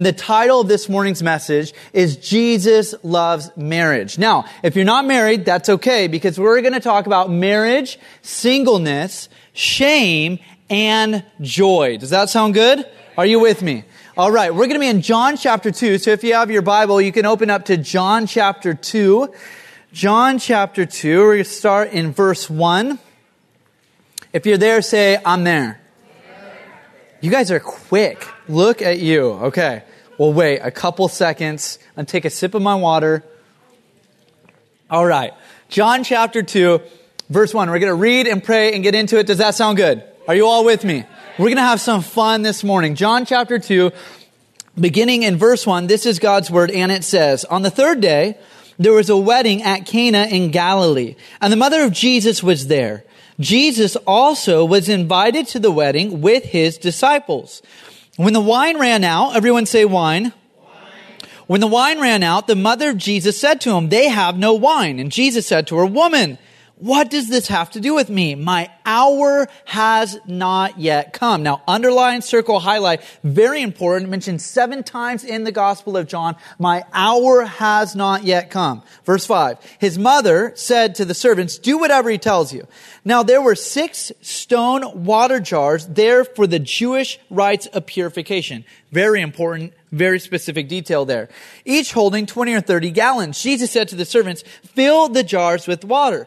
The title of this morning's message is Jesus Loves Marriage. Now, if you're not married, that's okay because we're going to talk about marriage, singleness, shame, and joy. Does that sound good? Are you with me? All right, we're going to be in John chapter 2. So if you have your Bible, you can open up to John chapter 2. John chapter 2, we're going to start in verse 1. If you're there, say, I'm there. You guys are quick. Look at you. Okay. Well, wait a couple seconds and take a sip of my water. All right. John chapter 2, verse 1. We're going to read and pray and get into it. Does that sound good? Are you all with me? We're going to have some fun this morning. John chapter 2, beginning in verse 1. This is God's word, and it says, On the third day, there was a wedding at Cana in Galilee, and the mother of Jesus was there. Jesus also was invited to the wedding with his disciples. When the wine ran out, everyone say wine. wine. When the wine ran out, the mother of Jesus said to him, they have no wine. And Jesus said to her, woman, what does this have to do with me? My hour has not yet come. Now, underline, circle, highlight, very important, mentioned seven times in the Gospel of John, my hour has not yet come. Verse five, his mother said to the servants, do whatever he tells you. Now, there were six stone water jars there for the Jewish rites of purification. Very important, very specific detail there. Each holding 20 or 30 gallons. Jesus said to the servants, fill the jars with water.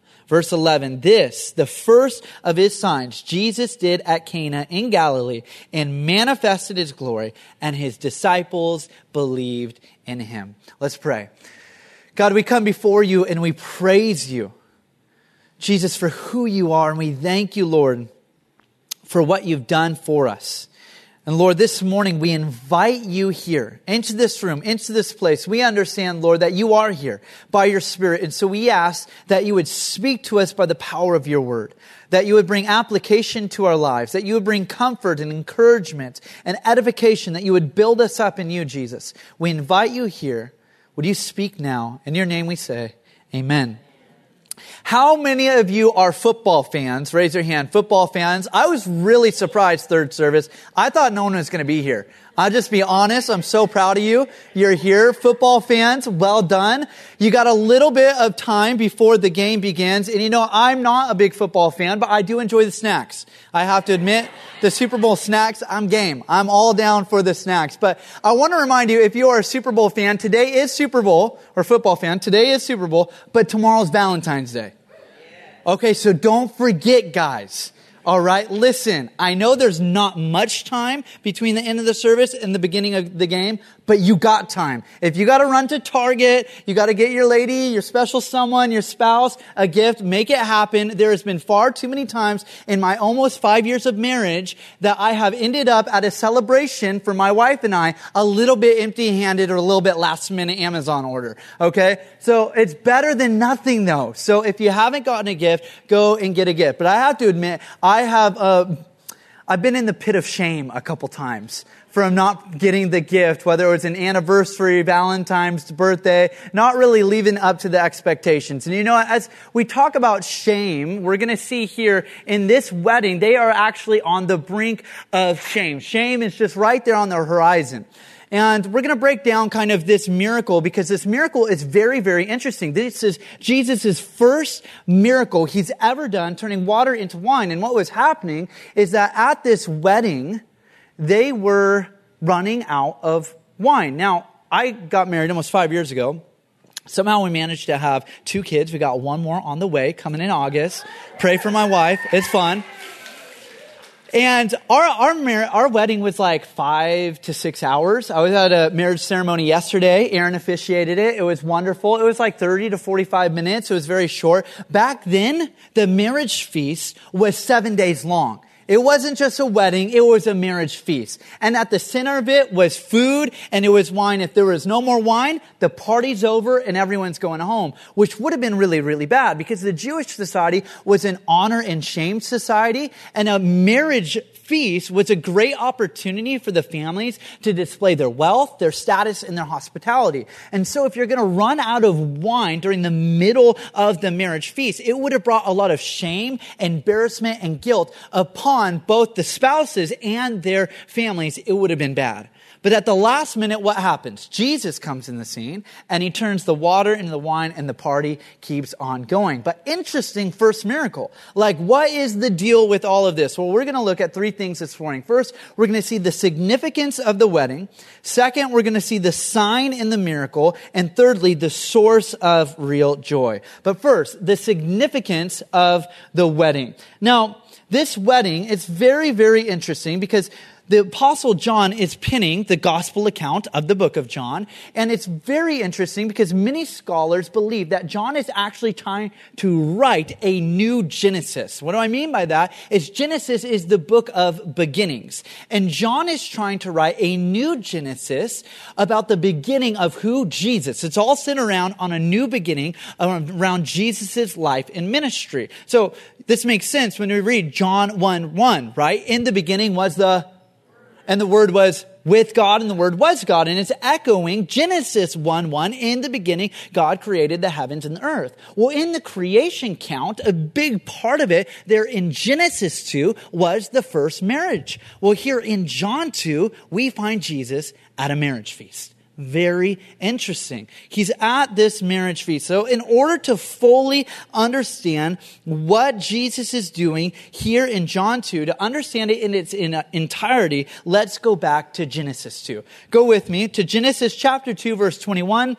Verse 11, this, the first of his signs, Jesus did at Cana in Galilee and manifested his glory, and his disciples believed in him. Let's pray. God, we come before you and we praise you, Jesus, for who you are, and we thank you, Lord, for what you've done for us. And Lord, this morning we invite you here into this room, into this place. We understand, Lord, that you are here by your Spirit. And so we ask that you would speak to us by the power of your word, that you would bring application to our lives, that you would bring comfort and encouragement and edification, that you would build us up in you, Jesus. We invite you here. Would you speak now? In your name we say, Amen. How many of you are football fans? Raise your hand. Football fans. I was really surprised third service. I thought no one was going to be here. I'll just be honest. I'm so proud of you. You're here. Football fans, well done. You got a little bit of time before the game begins. And you know, I'm not a big football fan, but I do enjoy the snacks. I have to admit, the Super Bowl snacks, I'm game. I'm all down for the snacks. But I want to remind you, if you are a Super Bowl fan, today is Super Bowl, or football fan, today is Super Bowl, but tomorrow's Valentine's Day. Okay, so don't forget, guys. All right, listen, I know there's not much time between the end of the service and the beginning of the game, but you got time. If you got to run to Target, you got to get your lady, your special someone, your spouse a gift, make it happen. There has been far too many times in my almost five years of marriage that I have ended up at a celebration for my wife and I a little bit empty handed or a little bit last minute Amazon order. Okay. So it's better than nothing though. So if you haven't gotten a gift, go and get a gift. But I have to admit, I have, uh, I've been in the pit of shame a couple times from not getting the gift, whether it was an anniversary, Valentine's birthday, not really living up to the expectations. And you know, as we talk about shame, we're going to see here in this wedding, they are actually on the brink of shame. Shame is just right there on the horizon. And we're going to break down kind of this miracle because this miracle is very, very interesting. This is Jesus' first miracle he's ever done, turning water into wine. And what was happening is that at this wedding, they were running out of wine. Now, I got married almost five years ago. Somehow we managed to have two kids. We got one more on the way coming in August. Pray for my wife. It's fun. And our, our, mar- our wedding was like five to six hours. I was at a marriage ceremony yesterday. Aaron officiated it. It was wonderful. It was like 30 to 45 minutes. It was very short. Back then, the marriage feast was seven days long. It wasn't just a wedding, it was a marriage feast. And at the center of it was food and it was wine. If there was no more wine, the party's over and everyone's going home, which would have been really, really bad because the Jewish society was an honor and shame society and a marriage feast was a great opportunity for the families to display their wealth, their status, and their hospitality. And so if you're going to run out of wine during the middle of the marriage feast, it would have brought a lot of shame, embarrassment, and guilt upon both the spouses and their families. It would have been bad. But at the last minute, what happens? Jesus comes in the scene and he turns the water into the wine and the party keeps on going. But interesting first miracle. Like, what is the deal with all of this? Well, we're going to look at three things this morning. First, we're going to see the significance of the wedding. Second, we're going to see the sign in the miracle. And thirdly, the source of real joy. But first, the significance of the wedding. Now, this wedding is very, very interesting because the apostle John is pinning the gospel account of the book of John. And it's very interesting because many scholars believe that John is actually trying to write a new Genesis. What do I mean by that? Is Genesis is the book of beginnings. And John is trying to write a new Genesis about the beginning of who Jesus. It's all centered around on a new beginning um, around Jesus' life and ministry. So this makes sense when we read John 1 1, right? In the beginning was the and the Word was with God, and the Word was God. And it's echoing Genesis 1 1. In the beginning, God created the heavens and the earth. Well, in the creation count, a big part of it there in Genesis 2 was the first marriage. Well, here in John 2, we find Jesus at a marriage feast. Very interesting. He's at this marriage feast. So in order to fully understand what Jesus is doing here in John 2, to understand it in its uh, entirety, let's go back to Genesis 2. Go with me to Genesis chapter 2 verse 21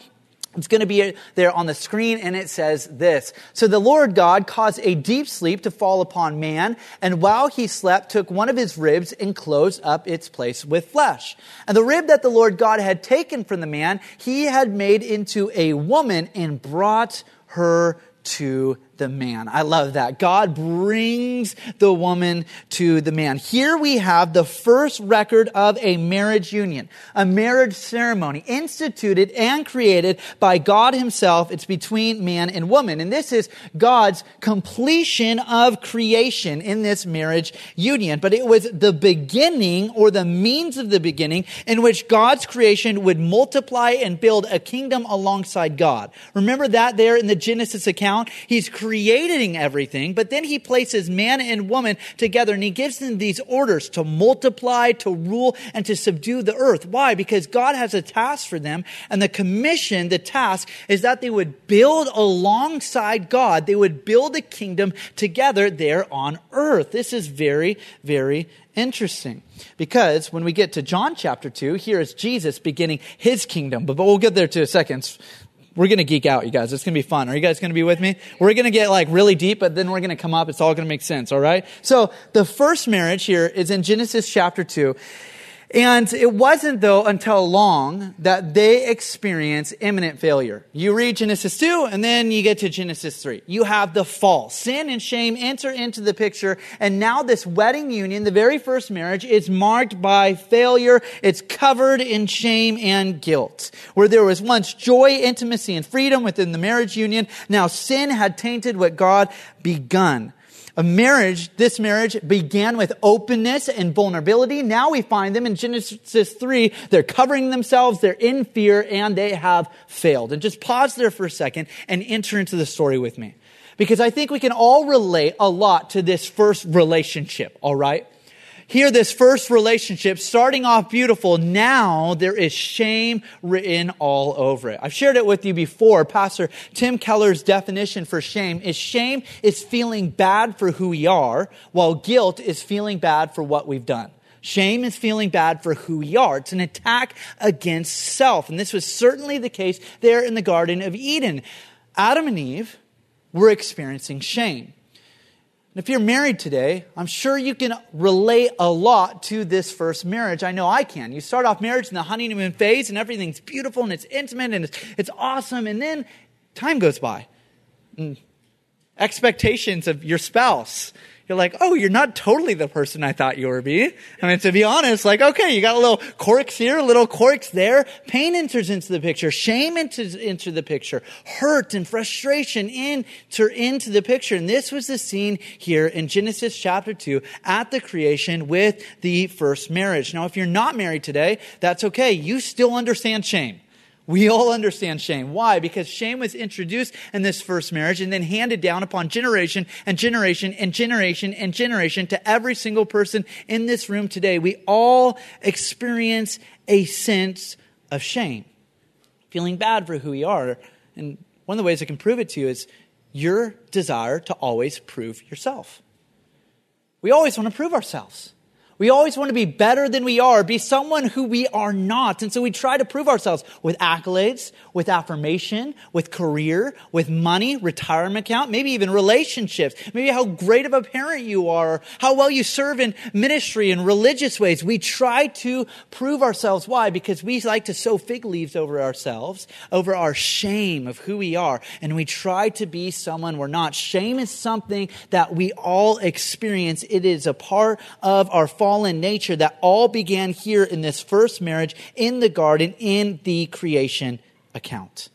it's going to be there on the screen and it says this. So the Lord God caused a deep sleep to fall upon man and while he slept took one of his ribs and closed up its place with flesh. And the rib that the Lord God had taken from the man, he had made into a woman and brought her to the man. I love that. God brings the woman to the man. Here we have the first record of a marriage union, a marriage ceremony instituted and created by God himself. It's between man and woman. And this is God's completion of creation in this marriage union. But it was the beginning or the means of the beginning in which God's creation would multiply and build a kingdom alongside God. Remember that there in the Genesis account? He's creating everything, but then he places man and woman together and he gives them these orders to multiply, to rule, and to subdue the earth. Why? Because God has a task for them, and the commission, the task, is that they would build alongside God. They would build a kingdom together there on earth. This is very, very interesting because when we get to John chapter 2, here is Jesus beginning his kingdom. But, we'll get there to a second. We're going to geek out, you guys. It's going to be fun. Are you guys going to be with me? We're going to get like really deep, but then we're going to come up. It's all going to make sense. All right. So the first marriage here is in Genesis chapter two. And it wasn't though until long that they experience imminent failure. You read Genesis 2 and then you get to Genesis 3. You have the fall. Sin and shame enter into the picture and now this wedding union, the very first marriage, is marked by failure. It's covered in shame and guilt. Where there was once joy, intimacy, and freedom within the marriage union, now sin had tainted what God begun. A marriage, this marriage began with openness and vulnerability. Now we find them in Genesis 3. They're covering themselves, they're in fear, and they have failed. And just pause there for a second and enter into the story with me. Because I think we can all relate a lot to this first relationship, all right? Here, this first relationship starting off beautiful. Now there is shame written all over it. I've shared it with you before. Pastor Tim Keller's definition for shame is shame is feeling bad for who we are, while guilt is feeling bad for what we've done. Shame is feeling bad for who we are. It's an attack against self. And this was certainly the case there in the Garden of Eden. Adam and Eve were experiencing shame. And if you're married today, I'm sure you can relate a lot to this first marriage. I know I can. You start off marriage in the honeymoon phase and everything's beautiful and it's intimate and it's, it's awesome. And then time goes by. And expectations of your spouse. You're like, oh, you're not totally the person I thought you were be. I mean, to be honest, like, okay, you got a little quirks here, a little quirks there. Pain enters into the picture. Shame enters into the picture. Hurt and frustration enter into the picture. And this was the scene here in Genesis chapter 2 at the creation with the first marriage. Now, if you're not married today, that's okay. You still understand shame. We all understand shame. Why? Because shame was introduced in this first marriage and then handed down upon generation and generation and generation and generation to every single person in this room today. We all experience a sense of shame, feeling bad for who we are. And one of the ways I can prove it to you is your desire to always prove yourself. We always want to prove ourselves. We always want to be better than we are, be someone who we are not. And so we try to prove ourselves with accolades, with affirmation, with career, with money, retirement account, maybe even relationships, maybe how great of a parent you are, how well you serve in ministry and religious ways. We try to prove ourselves. Why? Because we like to sow fig leaves over ourselves, over our shame of who we are. And we try to be someone we're not. Shame is something that we all experience. It is a part of our fall fallen nature that all began here in this first marriage in the garden in the creation account.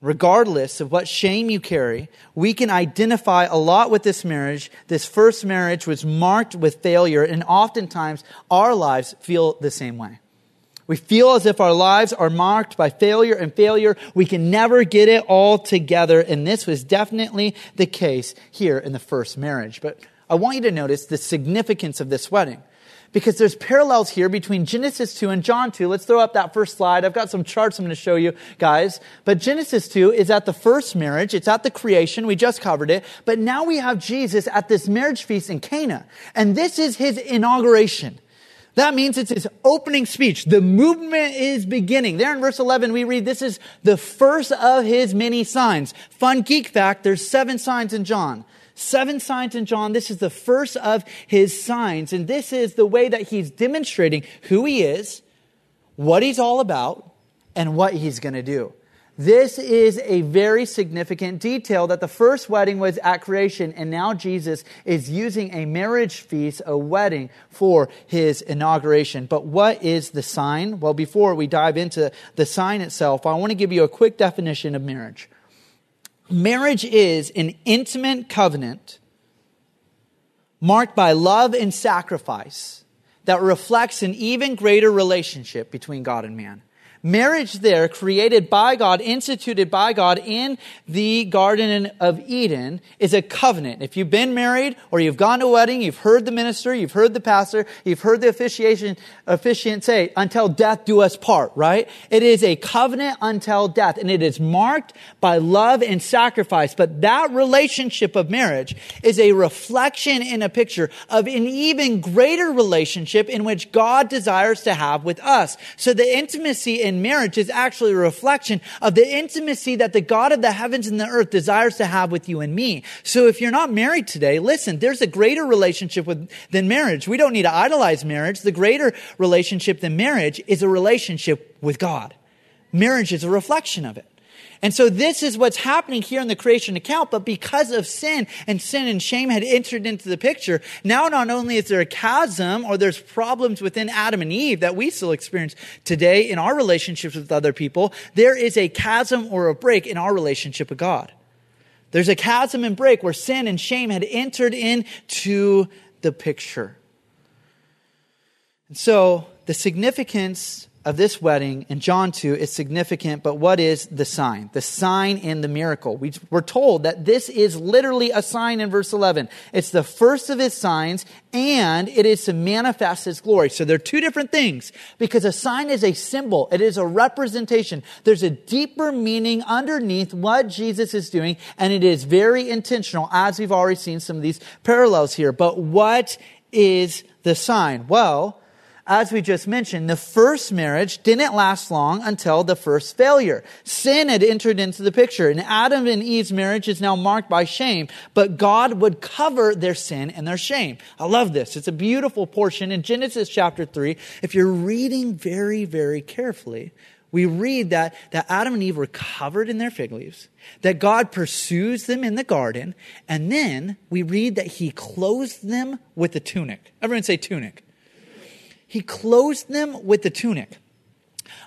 Regardless of what shame you carry, we can identify a lot with this marriage. This first marriage was marked with failure, and oftentimes our lives feel the same way. We feel as if our lives are marked by failure and failure. We can never get it all together, and this was definitely the case here in the first marriage. But I want you to notice the significance of this wedding because there's parallels here between Genesis 2 and John 2. Let's throw up that first slide. I've got some charts I'm going to show you guys. But Genesis 2 is at the first marriage. It's at the creation. We just covered it. But now we have Jesus at this marriage feast in Cana. And this is his inauguration. That means it's his opening speech. The movement is beginning. There in verse 11, we read, this is the first of his many signs. Fun geek fact, there's seven signs in John. Seven signs in John. This is the first of his signs. And this is the way that he's demonstrating who he is, what he's all about, and what he's going to do. This is a very significant detail that the first wedding was at creation, and now Jesus is using a marriage feast, a wedding, for his inauguration. But what is the sign? Well, before we dive into the sign itself, I want to give you a quick definition of marriage. Marriage is an intimate covenant marked by love and sacrifice that reflects an even greater relationship between God and man marriage there created by God, instituted by God in the Garden of Eden is a covenant. If you've been married or you've gone to a wedding, you've heard the minister, you've heard the pastor, you've heard the officiation, officiant say, until death do us part, right? It is a covenant until death and it is marked by love and sacrifice. But that relationship of marriage is a reflection in a picture of an even greater relationship in which God desires to have with us. So the intimacy in marriage is actually a reflection of the intimacy that the God of the heavens and the earth desires to have with you and me. So if you're not married today, listen, there's a greater relationship with, than marriage. We don't need to idolize marriage. The greater relationship than marriage is a relationship with God. Marriage is a reflection of it. And so this is what's happening here in the creation account, but because of sin and sin and shame had entered into the picture, now not only is there a chasm or there's problems within Adam and Eve that we still experience today in our relationships with other people, there is a chasm or a break in our relationship with God. There's a chasm and break where sin and shame had entered into the picture. And so the significance of this wedding in John 2 is significant, but what is the sign? The sign in the miracle. We, are told that this is literally a sign in verse 11. It's the first of his signs, and it is to manifest his glory. So there are two different things, because a sign is a symbol, it is a representation. There's a deeper meaning underneath what Jesus is doing, and it is very intentional, as we've already seen some of these parallels here. But what is the sign? Well, as we just mentioned, the first marriage didn't last long until the first failure. Sin had entered into the picture, and Adam and Eve's marriage is now marked by shame, but God would cover their sin and their shame. I love this. It's a beautiful portion in Genesis chapter 3. If you're reading very, very carefully, we read that, that Adam and Eve were covered in their fig leaves, that God pursues them in the garden, and then we read that he clothes them with a tunic. Everyone say tunic. He clothes them with the tunic.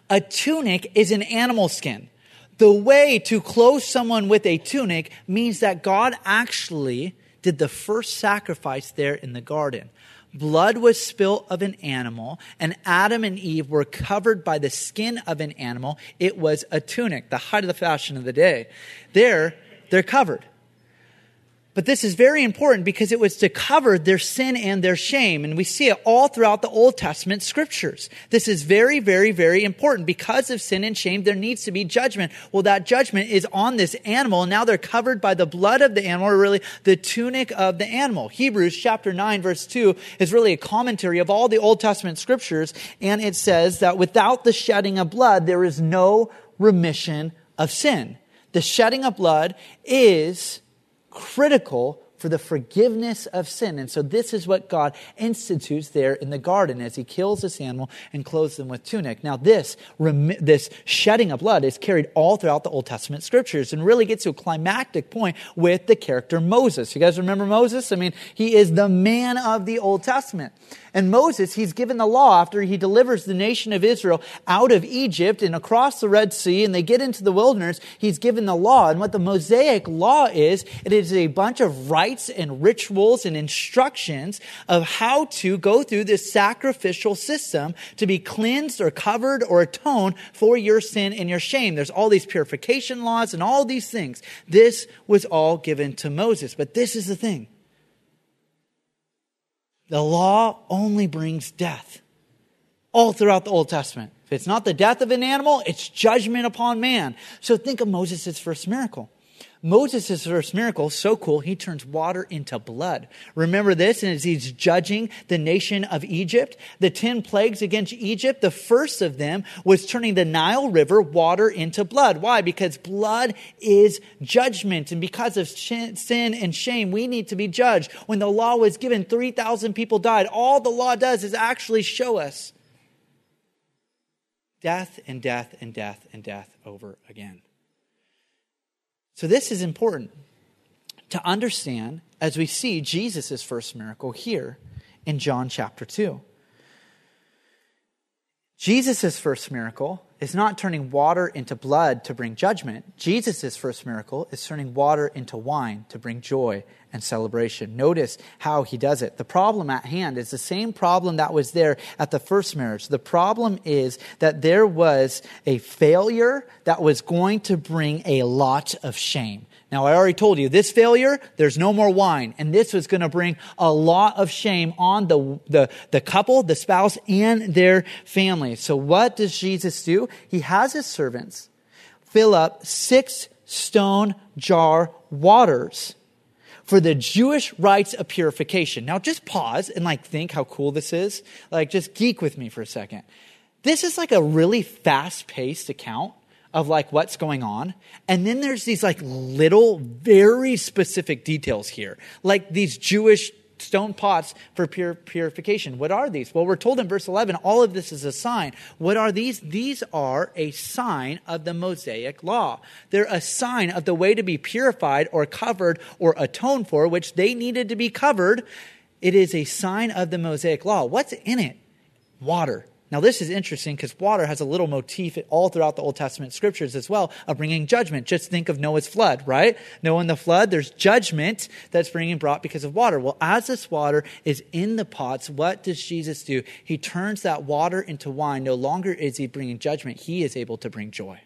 A tunic is an animal skin. The way to clothe someone with a tunic means that God actually did the first sacrifice there in the garden blood was spilt of an animal, and Adam and Eve were covered by the skin of an animal. It was a tunic, the height of the fashion of the day. There, they're covered. But this is very important because it was to cover their sin and their shame. And we see it all throughout the Old Testament scriptures. This is very, very, very important. Because of sin and shame, there needs to be judgment. Well, that judgment is on this animal. Now they're covered by the blood of the animal, or really the tunic of the animal. Hebrews chapter 9 verse 2 is really a commentary of all the Old Testament scriptures. And it says that without the shedding of blood, there is no remission of sin. The shedding of blood is critical for the forgiveness of sin. And so this is what God institutes there in the garden as he kills this animal and clothes them with tunic. Now this, this shedding of blood is carried all throughout the Old Testament scriptures and really gets to a climactic point with the character Moses. You guys remember Moses? I mean, he is the man of the Old Testament. And Moses, he's given the law after he delivers the nation of Israel out of Egypt and across the Red Sea, and they get into the wilderness. He's given the law. And what the Mosaic law is, it is a bunch of rites and rituals and instructions of how to go through this sacrificial system to be cleansed or covered or atoned for your sin and your shame. There's all these purification laws and all these things. This was all given to Moses. But this is the thing. The law only brings death. All throughout the Old Testament. If it's not the death of an animal, it's judgment upon man. So think of Moses' first miracle. Moses' first miracle, so cool, he turns water into blood. Remember this, and as he's judging the nation of Egypt, the 10 plagues against Egypt, the first of them was turning the Nile River water into blood. Why? Because blood is judgment, and because of sin and shame, we need to be judged. When the law was given, 3,000 people died. All the law does is actually show us death and death and death and death over again. So, this is important to understand as we see Jesus' first miracle here in John chapter 2. Jesus' first miracle is not turning water into blood to bring judgment. Jesus' first miracle is turning water into wine to bring joy and celebration. Notice how he does it. The problem at hand is the same problem that was there at the first marriage. The problem is that there was a failure that was going to bring a lot of shame. Now, I already told you this failure, there's no more wine. And this was going to bring a lot of shame on the, the, the couple, the spouse, and their family. So what does Jesus do? He has his servants fill up six stone jar waters for the Jewish rites of purification. Now just pause and like think how cool this is. Like just geek with me for a second. This is like a really fast paced account of like what's going on. And then there's these like little, very specific details here, like these Jewish stone pots for pure purification. What are these? Well, we're told in verse 11, all of this is a sign. What are these? These are a sign of the Mosaic law. They're a sign of the way to be purified or covered or atoned for, which they needed to be covered. It is a sign of the Mosaic law. What's in it? Water. Now, this is interesting because water has a little motif all throughout the Old Testament scriptures as well of bringing judgment. Just think of Noah's flood, right? Noah and the flood, there's judgment that's being brought because of water. Well, as this water is in the pots, what does Jesus do? He turns that water into wine. No longer is he bringing judgment, he is able to bring joy.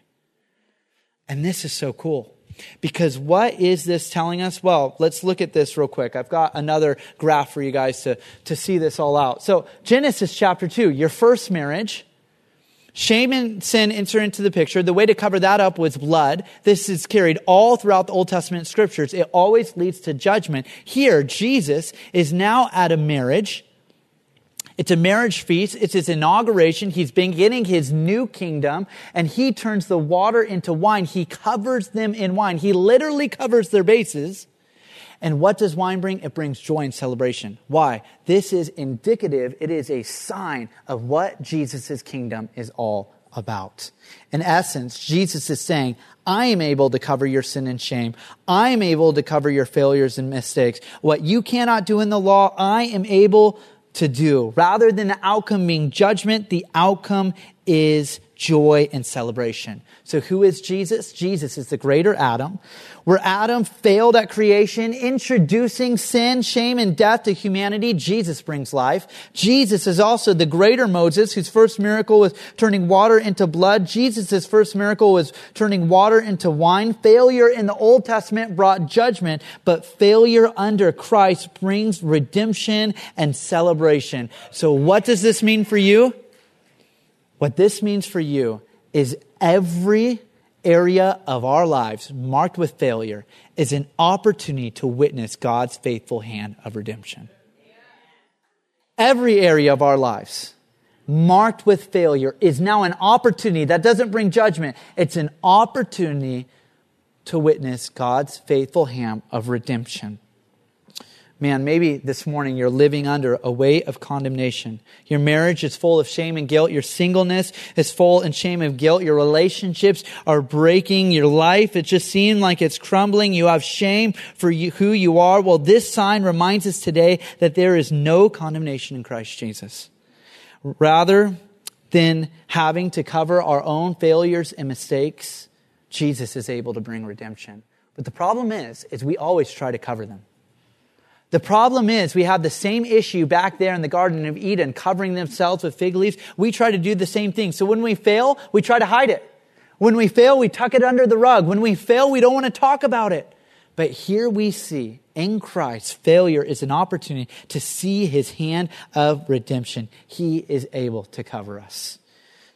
And this is so cool. Because what is this telling us? Well, let's look at this real quick. I've got another graph for you guys to, to see this all out. So, Genesis chapter 2, your first marriage. Shame and sin enter into the picture. The way to cover that up was blood. This is carried all throughout the Old Testament scriptures. It always leads to judgment. Here, Jesus is now at a marriage it's a marriage feast. It's his inauguration. He's beginning his new kingdom and he turns the water into wine. He covers them in wine. He literally covers their bases. And what does wine bring? It brings joy and celebration. Why? This is indicative. It is a sign of what Jesus' kingdom is all about. In essence, Jesus is saying, I am able to cover your sin and shame. I am able to cover your failures and mistakes. What you cannot do in the law, I am able to do. Rather than the outcome being judgment, the outcome is joy and celebration. So who is Jesus? Jesus is the greater Adam. Where Adam failed at creation, introducing sin, shame, and death to humanity, Jesus brings life. Jesus is also the greater Moses, whose first miracle was turning water into blood. Jesus' first miracle was turning water into wine. Failure in the Old Testament brought judgment, but failure under Christ brings redemption and celebration. So what does this mean for you? What this means for you is every area of our lives marked with failure is an opportunity to witness God's faithful hand of redemption. Every area of our lives marked with failure is now an opportunity that doesn't bring judgment. It's an opportunity to witness God's faithful hand of redemption man, maybe this morning you're living under a weight of condemnation. Your marriage is full of shame and guilt. Your singleness is full in shame and guilt. Your relationships are breaking. Your life, it just seems like it's crumbling. You have shame for you, who you are. Well, this sign reminds us today that there is no condemnation in Christ Jesus. Rather than having to cover our own failures and mistakes, Jesus is able to bring redemption. But the problem is, is we always try to cover them. The problem is we have the same issue back there in the Garden of Eden, covering themselves with fig leaves. We try to do the same thing. So when we fail, we try to hide it. When we fail, we tuck it under the rug. When we fail, we don't want to talk about it. But here we see in Christ, failure is an opportunity to see his hand of redemption. He is able to cover us.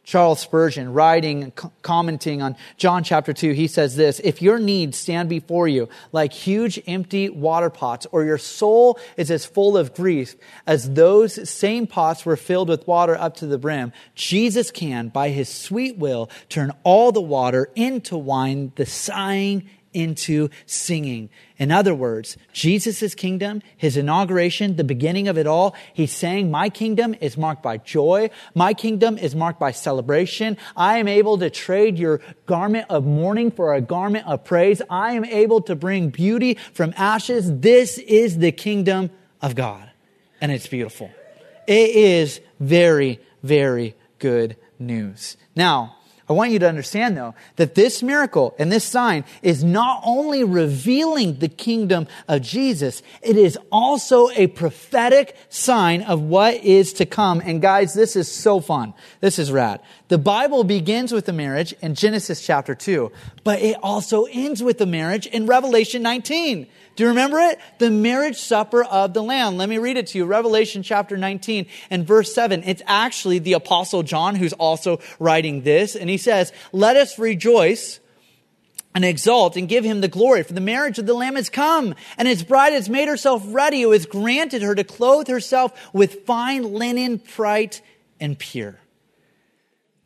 Charles Spurgeon, writing, commenting on John chapter 2, he says this If your needs stand before you like huge empty water pots, or your soul is as full of grief as those same pots were filled with water up to the brim, Jesus can, by his sweet will, turn all the water into wine, the sighing into singing. In other words, Jesus' kingdom, his inauguration, the beginning of it all, he's saying, My kingdom is marked by joy. My kingdom is marked by celebration. I am able to trade your garment of mourning for a garment of praise. I am able to bring beauty from ashes. This is the kingdom of God. And it's beautiful. It is very, very good news. Now, I want you to understand, though, that this miracle and this sign is not only revealing the kingdom of Jesus, it is also a prophetic sign of what is to come. And guys, this is so fun. This is rad. The Bible begins with the marriage in Genesis chapter 2, but it also ends with the marriage in Revelation 19. Do you remember it? The marriage supper of the Lamb. Let me read it to you. Revelation chapter 19 and verse 7. It's actually the apostle John who's also writing this. And he says, let us rejoice and exalt and give him the glory. For the marriage of the Lamb has come, and his bride has made herself ready, who has granted her to clothe herself with fine linen, bright and pure.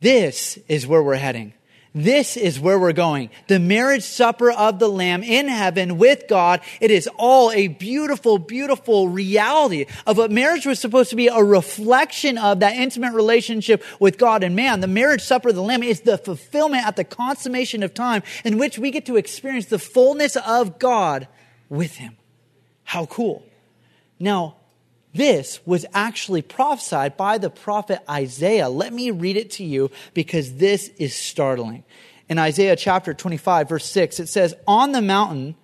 This is where we're heading. This is where we're going. The marriage supper of the Lamb in heaven with God. It is all a beautiful, beautiful reality of what marriage was supposed to be a reflection of that intimate relationship with God and man. The marriage supper of the Lamb is the fulfillment at the consummation of time in which we get to experience the fullness of God with Him. How cool. Now, this was actually prophesied by the prophet Isaiah. Let me read it to you because this is startling. In Isaiah chapter 25, verse 6, it says, On the mountain,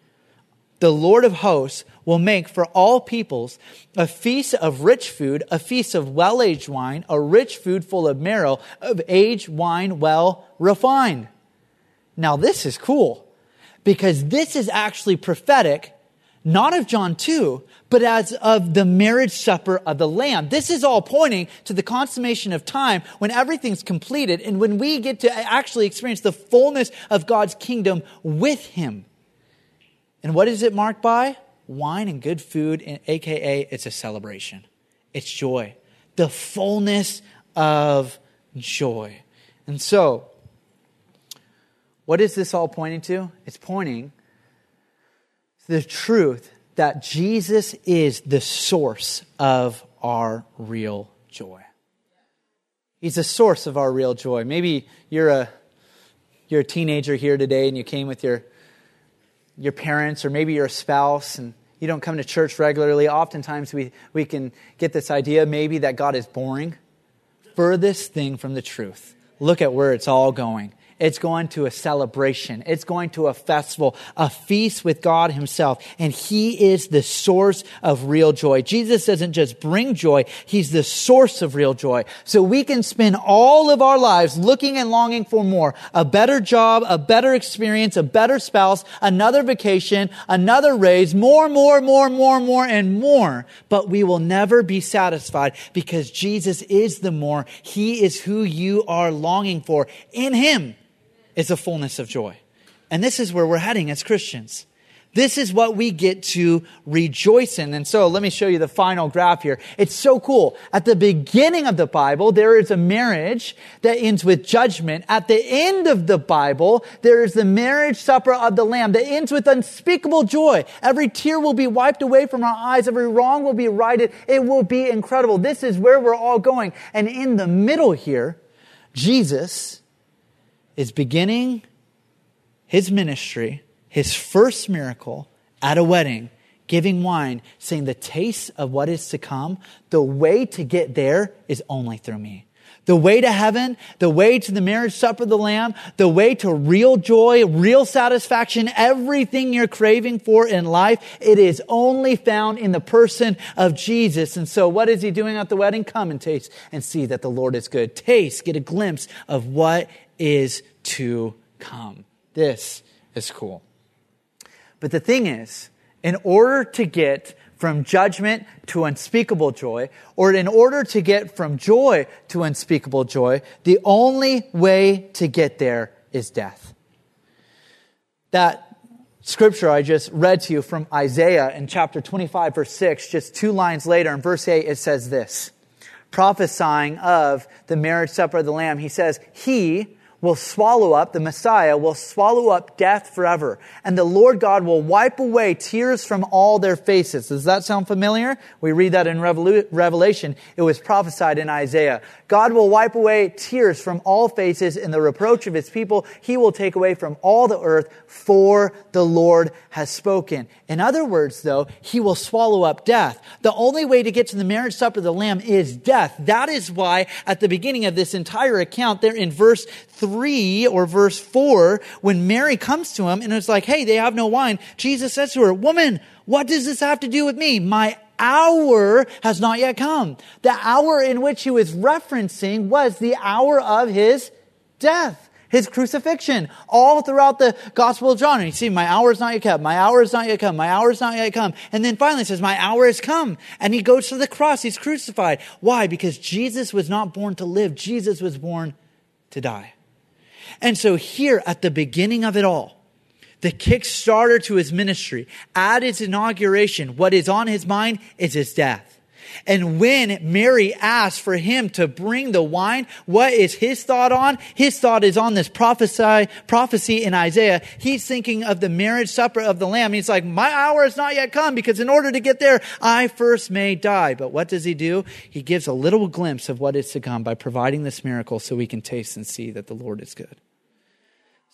the Lord of hosts will make for all peoples a feast of rich food, a feast of well aged wine, a rich food full of marrow, of aged wine well refined. Now, this is cool because this is actually prophetic not of John 2, but as of the marriage supper of the Lamb. This is all pointing to the consummation of time when everything's completed and when we get to actually experience the fullness of God's kingdom with Him. And what is it marked by? Wine and good food, and aka it's a celebration. It's joy. The fullness of joy. And so, what is this all pointing to? It's pointing the truth that Jesus is the source of our real joy. He's the source of our real joy. Maybe you're a you're a teenager here today and you came with your your parents or maybe your spouse and you don't come to church regularly. Oftentimes we, we can get this idea maybe that God is boring. Furthest thing from the truth. Look at where it's all going. It's going to a celebration. It's going to a festival, a feast with God Himself. And He is the source of real joy. Jesus doesn't just bring joy, He's the source of real joy. So we can spend all of our lives looking and longing for more. A better job, a better experience, a better spouse, another vacation, another raise, more, more, more, more, more, and more. But we will never be satisfied because Jesus is the more. He is who you are longing for. In Him, is a fullness of joy. And this is where we're heading as Christians. This is what we get to rejoice in. And so let me show you the final graph here. It's so cool. At the beginning of the Bible, there is a marriage that ends with judgment. At the end of the Bible, there is the marriage supper of the Lamb that ends with unspeakable joy. Every tear will be wiped away from our eyes. Every wrong will be righted. It will be incredible. This is where we're all going. And in the middle here, Jesus is beginning his ministry, his first miracle at a wedding, giving wine, saying the taste of what is to come, the way to get there is only through me. The way to heaven, the way to the marriage supper of the Lamb, the way to real joy, real satisfaction, everything you're craving for in life, it is only found in the person of Jesus. And so what is he doing at the wedding? Come and taste and see that the Lord is good. Taste, get a glimpse of what is to come. This is cool. But the thing is, in order to get from judgment to unspeakable joy, or in order to get from joy to unspeakable joy, the only way to get there is death. That scripture I just read to you from Isaiah in chapter 25, verse 6, just two lines later, in verse 8, it says this prophesying of the marriage supper of the Lamb, he says, He, will swallow up, the Messiah will swallow up death forever. And the Lord God will wipe away tears from all their faces. Does that sound familiar? We read that in Revelation. It was prophesied in Isaiah. God will wipe away tears from all faces in the reproach of his people. He will take away from all the earth for the Lord has spoken. In other words, though, he will swallow up death. The only way to get to the marriage supper of the Lamb is death. That is why at the beginning of this entire account, there in verse 3 or verse 4, when Mary comes to him and it's like, hey, they have no wine, Jesus says to her, woman, what does this have to do with me? My hour has not yet come. The hour in which he was referencing was the hour of his death his crucifixion all throughout the Gospel of John. And you see, my hour is not yet come. My hour is not yet come. My hour is not yet come. And then finally says, my hour has come. And he goes to the cross. He's crucified. Why? Because Jesus was not born to live. Jesus was born to die. And so here at the beginning of it all, the kickstarter to his ministry, at his inauguration, what is on his mind is his death. And when Mary asks for him to bring the wine, what is his thought on? His thought is on this prophesy, prophecy in Isaiah. He's thinking of the marriage supper of the Lamb. He's like, my hour has not yet come because in order to get there, I first may die. But what does he do? He gives a little glimpse of what is to come by providing this miracle so we can taste and see that the Lord is good.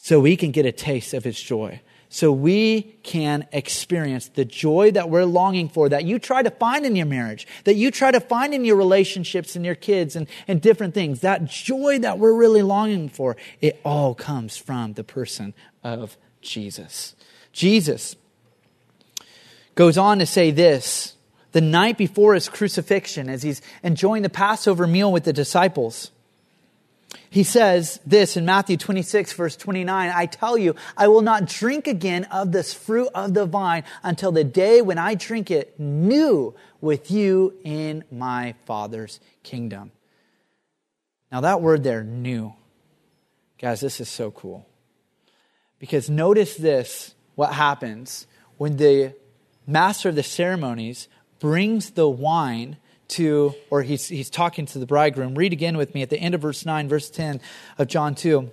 So we can get a taste of his joy so we can experience the joy that we're longing for, that you try to find in your marriage, that you try to find in your relationships and your kids and, and different things. That joy that we're really longing for, it all comes from the person of Jesus. Jesus goes on to say this the night before his crucifixion, as he's enjoying the Passover meal with the disciples. He says this in Matthew 26, verse 29 I tell you, I will not drink again of this fruit of the vine until the day when I drink it new with you in my Father's kingdom. Now, that word there, new. Guys, this is so cool. Because notice this what happens when the master of the ceremonies brings the wine to, or he's, he's talking to the bridegroom. Read again with me at the end of verse 9, verse 10 of John 2.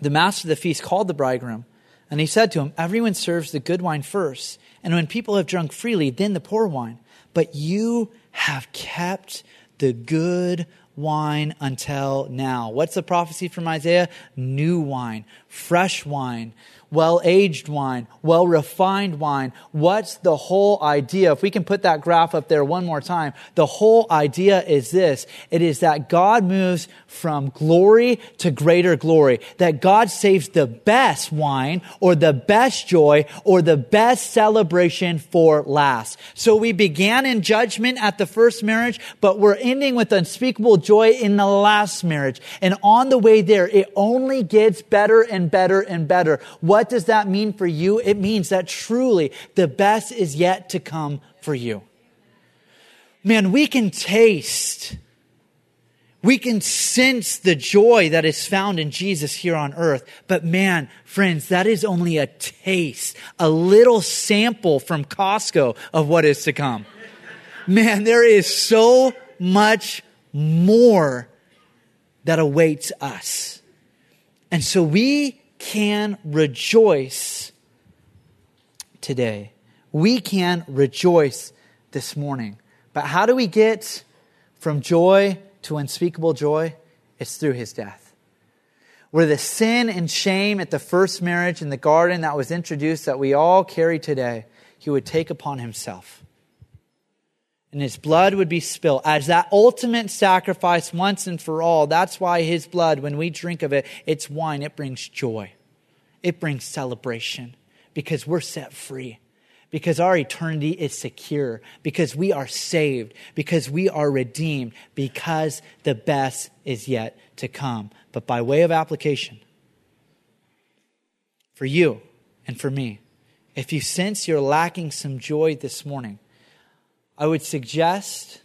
The master of the feast called the bridegroom, and he said to him, Everyone serves the good wine first, and when people have drunk freely, then the poor wine. But you have kept the good wine until now. What's the prophecy from Isaiah? New wine, fresh wine well aged wine, well refined wine. What's the whole idea? If we can put that graph up there one more time, the whole idea is this. It is that God moves from glory to greater glory. That God saves the best wine or the best joy or the best celebration for last. So we began in judgment at the first marriage, but we're ending with unspeakable joy in the last marriage. And on the way there, it only gets better and better and better. What does that mean for you? It means that truly the best is yet to come for you. Man, we can taste, we can sense the joy that is found in Jesus here on earth. But man, friends, that is only a taste, a little sample from Costco of what is to come. Man, there is so much more that awaits us. And so we can rejoice today. We can rejoice this morning. But how do we get from joy to unspeakable joy? It's through his death. Where the sin and shame at the first marriage in the garden that was introduced that we all carry today, he would take upon himself and his blood would be spilled as that ultimate sacrifice once and for all. That's why his blood, when we drink of it, it's wine, it brings joy, it brings celebration because we're set free. Because our eternity is secure, because we are saved, because we are redeemed, because the best is yet to come. But by way of application, for you and for me, if you sense you're lacking some joy this morning, I would suggest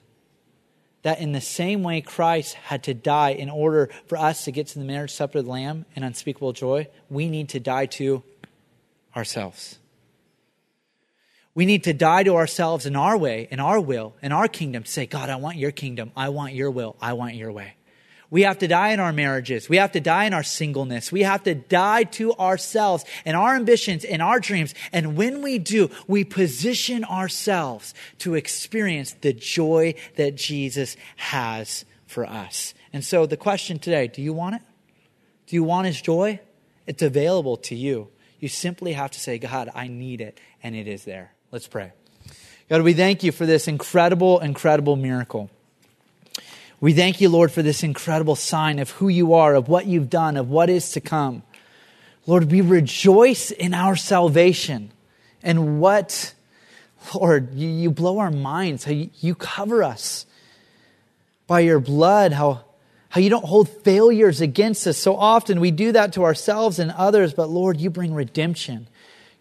that in the same way Christ had to die in order for us to get to the marriage supper of the Lamb and unspeakable joy, we need to die to ourselves. We need to die to ourselves in our way, in our will, in our kingdom. to Say, God, I want your kingdom. I want your will. I want your way. We have to die in our marriages. We have to die in our singleness. We have to die to ourselves and our ambitions and our dreams. And when we do, we position ourselves to experience the joy that Jesus has for us. And so the question today, do you want it? Do you want his joy? It's available to you. You simply have to say, God, I need it, and it is there. Let's pray. God, we thank you for this incredible, incredible miracle. We thank you, Lord, for this incredible sign of who you are, of what you've done, of what is to come. Lord, we rejoice in our salvation and what, Lord, you, you blow our minds, how you, you cover us by your blood, how, how you don't hold failures against us. So often we do that to ourselves and others, but Lord, you bring redemption.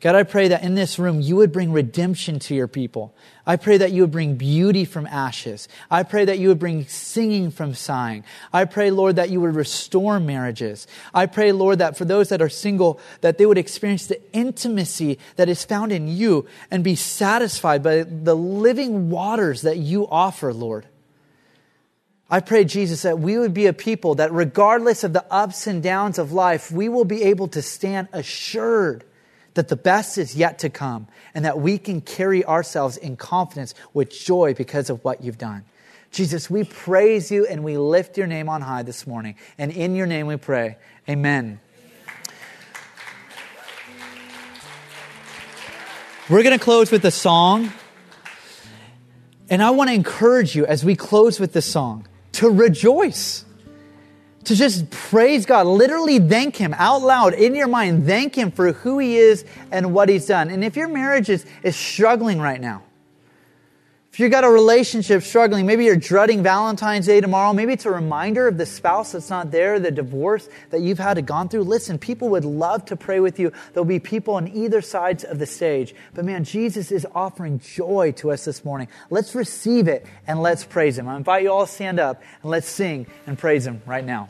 God, I pray that in this room you would bring redemption to your people. I pray that you would bring beauty from ashes. I pray that you would bring singing from sighing. I pray, Lord, that you would restore marriages. I pray, Lord, that for those that are single, that they would experience the intimacy that is found in you and be satisfied by the living waters that you offer, Lord. I pray, Jesus, that we would be a people that regardless of the ups and downs of life, we will be able to stand assured that the best is yet to come and that we can carry ourselves in confidence with joy because of what you've done. Jesus, we praise you and we lift your name on high this morning. And in your name we pray. Amen. We're going to close with a song. And I want to encourage you as we close with this song to rejoice to just praise God, literally thank Him out loud in your mind. Thank Him for who He is and what He's done. And if your marriage is, is struggling right now, if you've got a relationship struggling, maybe you're dreading Valentine's Day tomorrow, maybe it's a reminder of the spouse that's not there, the divorce that you've had to gone through. Listen, people would love to pray with you. There'll be people on either sides of the stage. But man, Jesus is offering joy to us this morning. Let's receive it and let's praise Him. I invite you all to stand up and let's sing and praise Him right now.